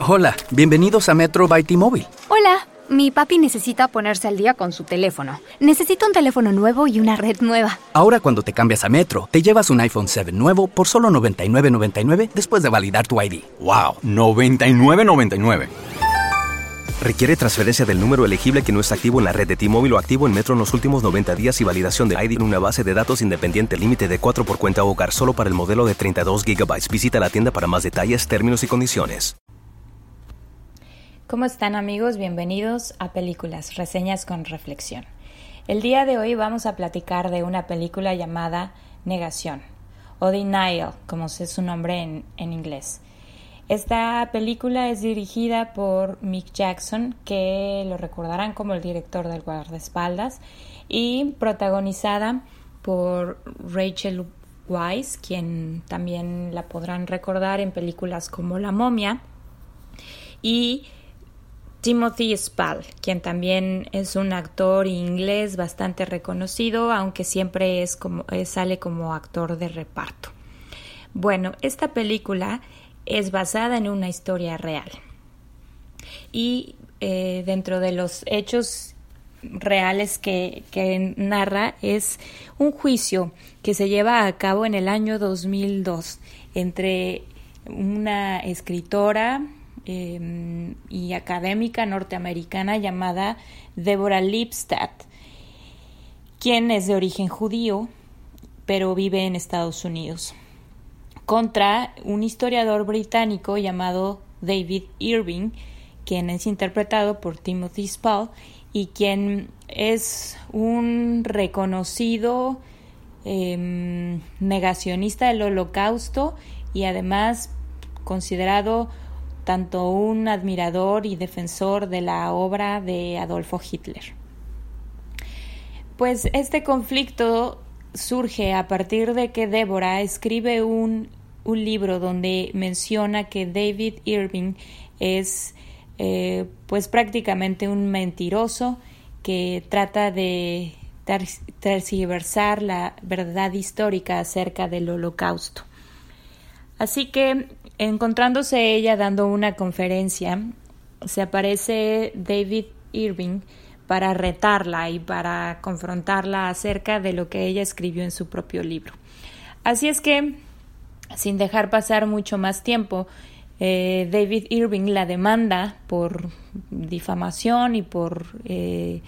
Hola, bienvenidos a Metro by T-Mobile. Hola, mi papi necesita ponerse al día con su teléfono. Necesito un teléfono nuevo y una red nueva. Ahora cuando te cambias a Metro, te llevas un iPhone 7 nuevo por solo $99.99 después de validar tu ID. ¡Wow! $99.99. Requiere transferencia del número elegible que no está activo en la red de T-Mobile o activo en Metro en los últimos 90 días y validación de ID en una base de datos independiente límite de 4 por cuenta hogar solo para el modelo de 32 GB. Visita la tienda para más detalles, términos y condiciones. ¿Cómo están amigos? Bienvenidos a Películas, Reseñas con Reflexión. El día de hoy vamos a platicar de una película llamada Negación o Denial, como es su nombre en, en inglés. Esta película es dirigida por Mick Jackson, que lo recordarán como el director del guardaespaldas, y protagonizada por Rachel Weisz, quien también la podrán recordar en películas como La momia, y Timothy Spall, quien también es un actor inglés bastante reconocido, aunque siempre es como, sale como actor de reparto. Bueno, esta película es basada en una historia real. Y eh, dentro de los hechos reales que, que, narra es un juicio que se lleva a cabo en el año 2002 entre una escritora em, y académica norteamericana llamada Deborah Lipstadt, quien es de origen judío, pero vive en Estados Unidos contra un historiador británico llamado David Irving, quien es interpretado por Timothy Spall y quien es un reconocido em, negacionista del holocausto y además considerado tanto un admirador y defensor de la obra de Adolfo Hitler. Pues este conflicto surge a partir de que Débora escribe un un libro donde menciona que David Irving es eh, pues prácticamente un mentiroso que trata de tergiversar la verdad histórica acerca del holocausto. Así que encontrándose ella dando una conferencia, se aparece David Irving para retarla y para confrontarla acerca de lo que ella escribió en su propio libro. Así es que sin dejar pasar mucho más tiempo, eh, David Irving la demanda por difamación y por eh,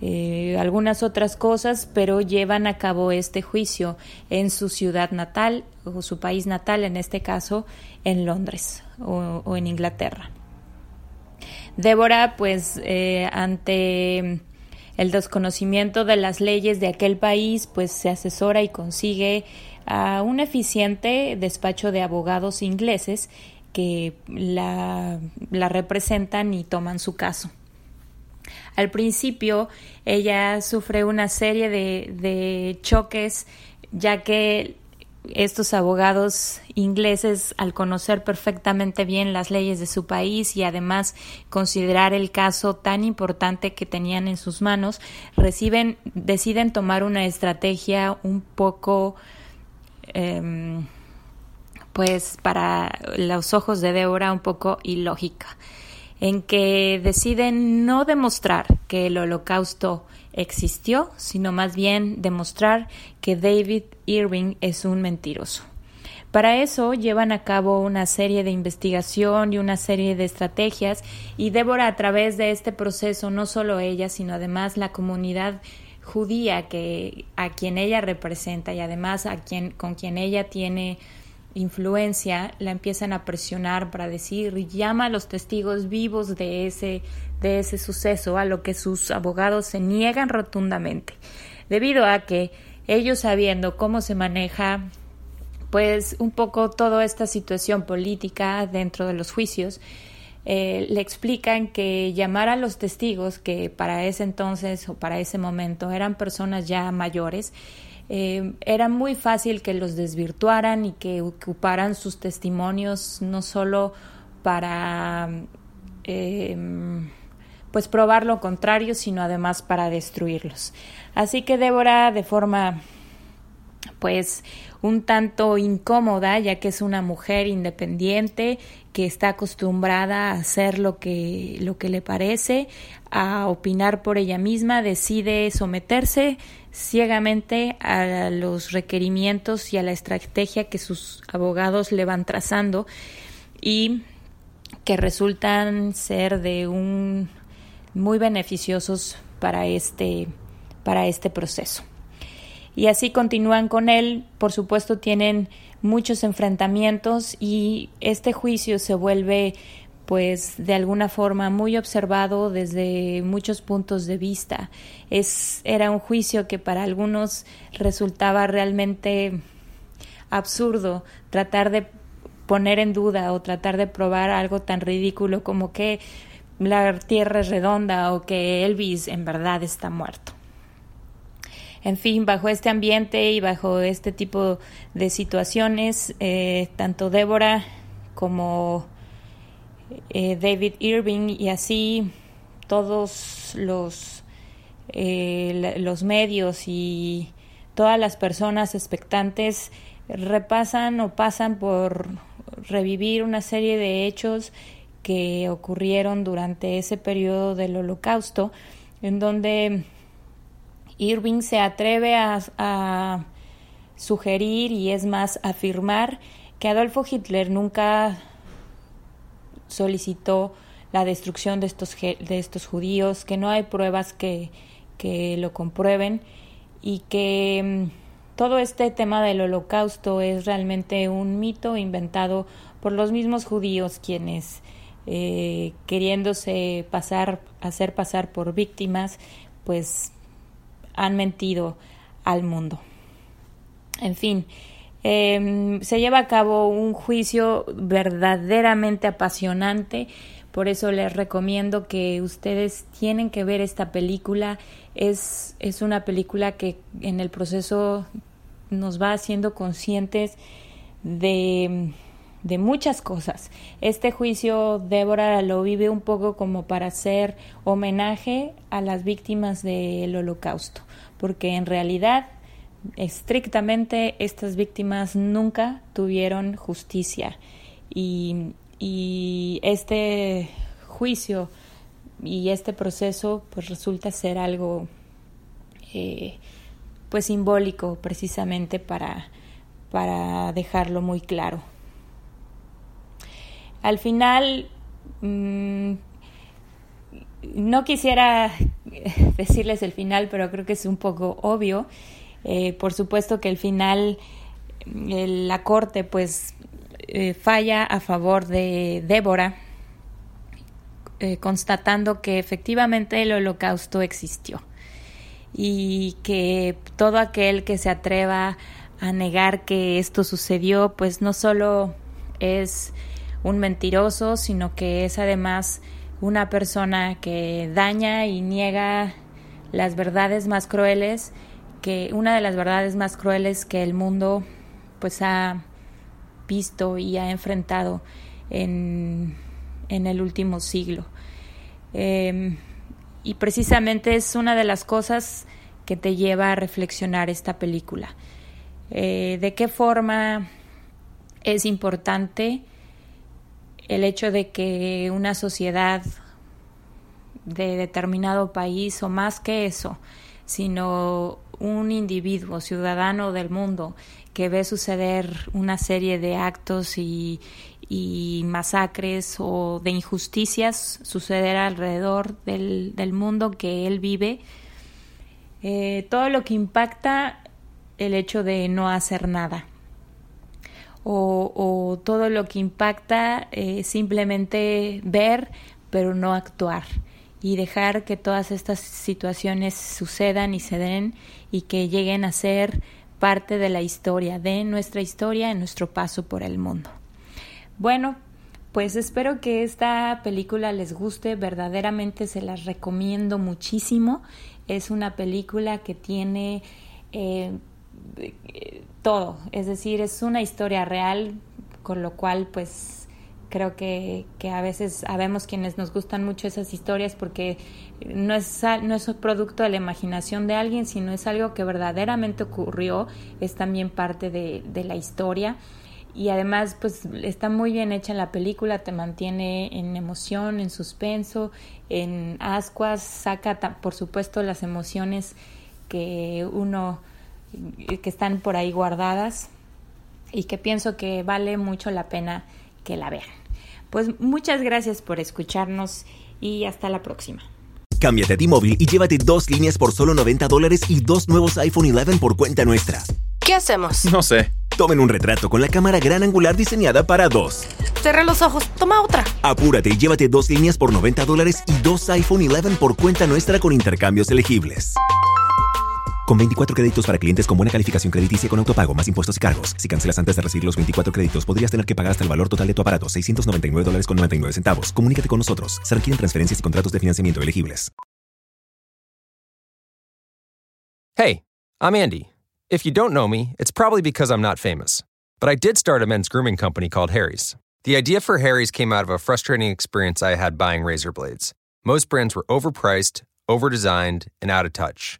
eh, algunas otras cosas, pero llevan a cabo este juicio en su ciudad natal o su país natal, en este caso en Londres o, o en Inglaterra. Débora, pues ante el desconocimiento de las leyes de aquel país, pues se asesora y consigue a un eficiente despacho de abogados ingleses que la, representan y toman su caso. Al principio ella sufre una serie de, choques ya que estos abogados ingleses, al conocer perfectamente bien las leyes de su país y además considerar el caso tan importante que tenían en sus manos, reciben, deciden tomar una estrategia un poco Em, pues para los ojos de Débora un poco ilógica, en que deciden no demostrar que el holocausto existió, sino más bien demostrar que David Irving es un mentiroso. Para eso llevan a cabo una serie de investigación y una serie de estrategias y Débora a través de este proceso, no solo ella, sino además la comunidad judía que a quien ella representa y además a quien con quien ella tiene influencia la empiezan a presionar para decir llama a los testigos vivos de ese de ese suceso a lo que sus abogados se niegan rotundamente. Debido a que ellos sabiendo cómo se maneja pues un poco toda esta situación política dentro de los juicios eh, le explican que llamar a los testigos, que para ese entonces o para ese momento eran personas ya mayores, eh, era muy fácil que los desvirtuaran y que ocuparan sus testimonios no solo para em, pues probar lo contrario, sino además para destruirlos. Así que Débora, de forma pues un tanto incómoda ya que es una mujer independiente que está acostumbrada a hacer lo que lo que le parece, a opinar por ella misma, decide someterse ciegamente a los requerimientos y a la estrategia que sus abogados le van trazando y que resultan ser de un muy beneficiosos para este para este proceso y así continúan con él. Por supuesto, tienen muchos enfrentamientos y este juicio se vuelve pues de alguna forma muy observado desde muchos puntos de vista. Es, era un juicio que para algunos resultaba realmente absurdo tratar de poner en duda o tratar de probar algo tan ridículo como que la Tierra es redonda o que Elvis en verdad está muerto. En fin, bajo este ambiente y bajo este tipo de situaciones, eh, tanto Débora como eh, David Irving y así todos los, eh, los medios y todas las personas expectantes repasan o pasan por revivir una serie de hechos que ocurrieron durante ese periodo del holocausto, en donde Irving se atreve a, sugerir y es más afirmar que Adolfo Hitler nunca solicitó la destrucción de estos, de estos judíos, que no hay pruebas que, que lo comprueben y que mm, todo este tema del holocausto es realmente un mito inventado por los mismos judíos quienes eh, queriéndose pasar hacer pasar por víctimas pues han mentido al mundo. En fin, em, se lleva a cabo un juicio verdaderamente apasionante, por eso les recomiendo que ustedes tienen que ver esta película. Es, es una película que en el proceso nos va haciendo conscientes de de muchas cosas. Este juicio Débora lo vive un poco como para hacer homenaje a las víctimas del holocausto, porque en realidad estrictamente estas víctimas nunca tuvieron justicia y, este juicio y este proceso pues resulta ser algo eh, pues simbólico precisamente para, para dejarlo muy claro. Al final, mm, no quisiera decirles el final, pero creo que es un poco obvio. Eh, por supuesto que el final, la corte pues eh, falla a favor de Débora, eh, constatando que efectivamente el holocausto existió y que todo aquel que se atreva a negar que esto sucedió, pues no solo es un mentiroso, sino que es además una persona que daña y niega las verdades más crueles, que una de las verdades más crueles que el mundo pues ha visto y ha enfrentado en, en el último siglo. Em, y precisamente es una de las cosas que te lleva a reflexionar esta película. Eh, ¿De qué forma es importante el hecho de que una sociedad de determinado país o más que eso, sino un individuo, ciudadano del mundo, que ve suceder una serie de actos y, masacres o de injusticias suceder alrededor del, mundo que él vive, eh, todo lo que impacta el hecho de no hacer nada o, todo lo que impacta eh, simplemente ver pero no actuar y dejar que todas estas situaciones sucedan y se den y que lleguen a ser parte de la historia, de nuestra historia en nuestro paso por el mundo. Bueno, pues espero que esta película les guste, verdaderamente se las recomiendo muchísimo. Es una película que tiene eh, todo, es decir, es una historia real, con lo cual pues Creo que, que a veces sabemos quienes nos gustan mucho esas historias porque no es, no es un producto de la imaginación de alguien, sino es algo que verdaderamente ocurrió, es también parte de, de la historia. Y además pues está muy bien hecha la película, te mantiene en emoción, en suspenso, en ascuas, saca por supuesto las emociones que uno que están por ahí guardadas y que pienso que vale mucho la pena que la vean. Pues muchas gracias por escucharnos y hasta la próxima. Cámbiate a T-Mobile y llévate dos líneas por solo 90 dólares y dos nuevos iPhone 11 por cuenta nuestra. ¿Qué hacemos? No sé. Tomen un retrato con la cámara gran angular diseñada para dos. Cerra los ojos, toma otra. Apúrate y llévate dos líneas por 90 dólares y dos iPhone 11 por cuenta nuestra con intercambios elegibles. Con 24 créditos para clientes con buena calificación crediticia con autopago, más impuestos y cargos. Si cancelas antes de recibir los 24 créditos, podrías tener que pagar hasta el valor total de tu aparato, 699 dólares con 99 centavos. Comunícate con nosotros. Se requieren transferencias y contratos de financiamiento elegibles. Hey, I'm Andy. If you don't know me, it's probably because I'm not famous. But I did start a men's grooming company called Harry's. The idea for Harry's came out of a frustrating experience I had buying razor blades. Most brands were overpriced, overdesigned, and out of touch.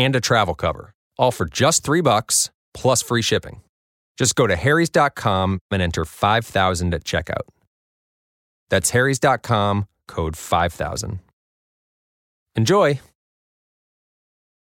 and a travel cover, all for just three bucks plus free shipping. Just go to harrys.com and enter 5000 at checkout. That's harrys.com, code 5000. Enjoy!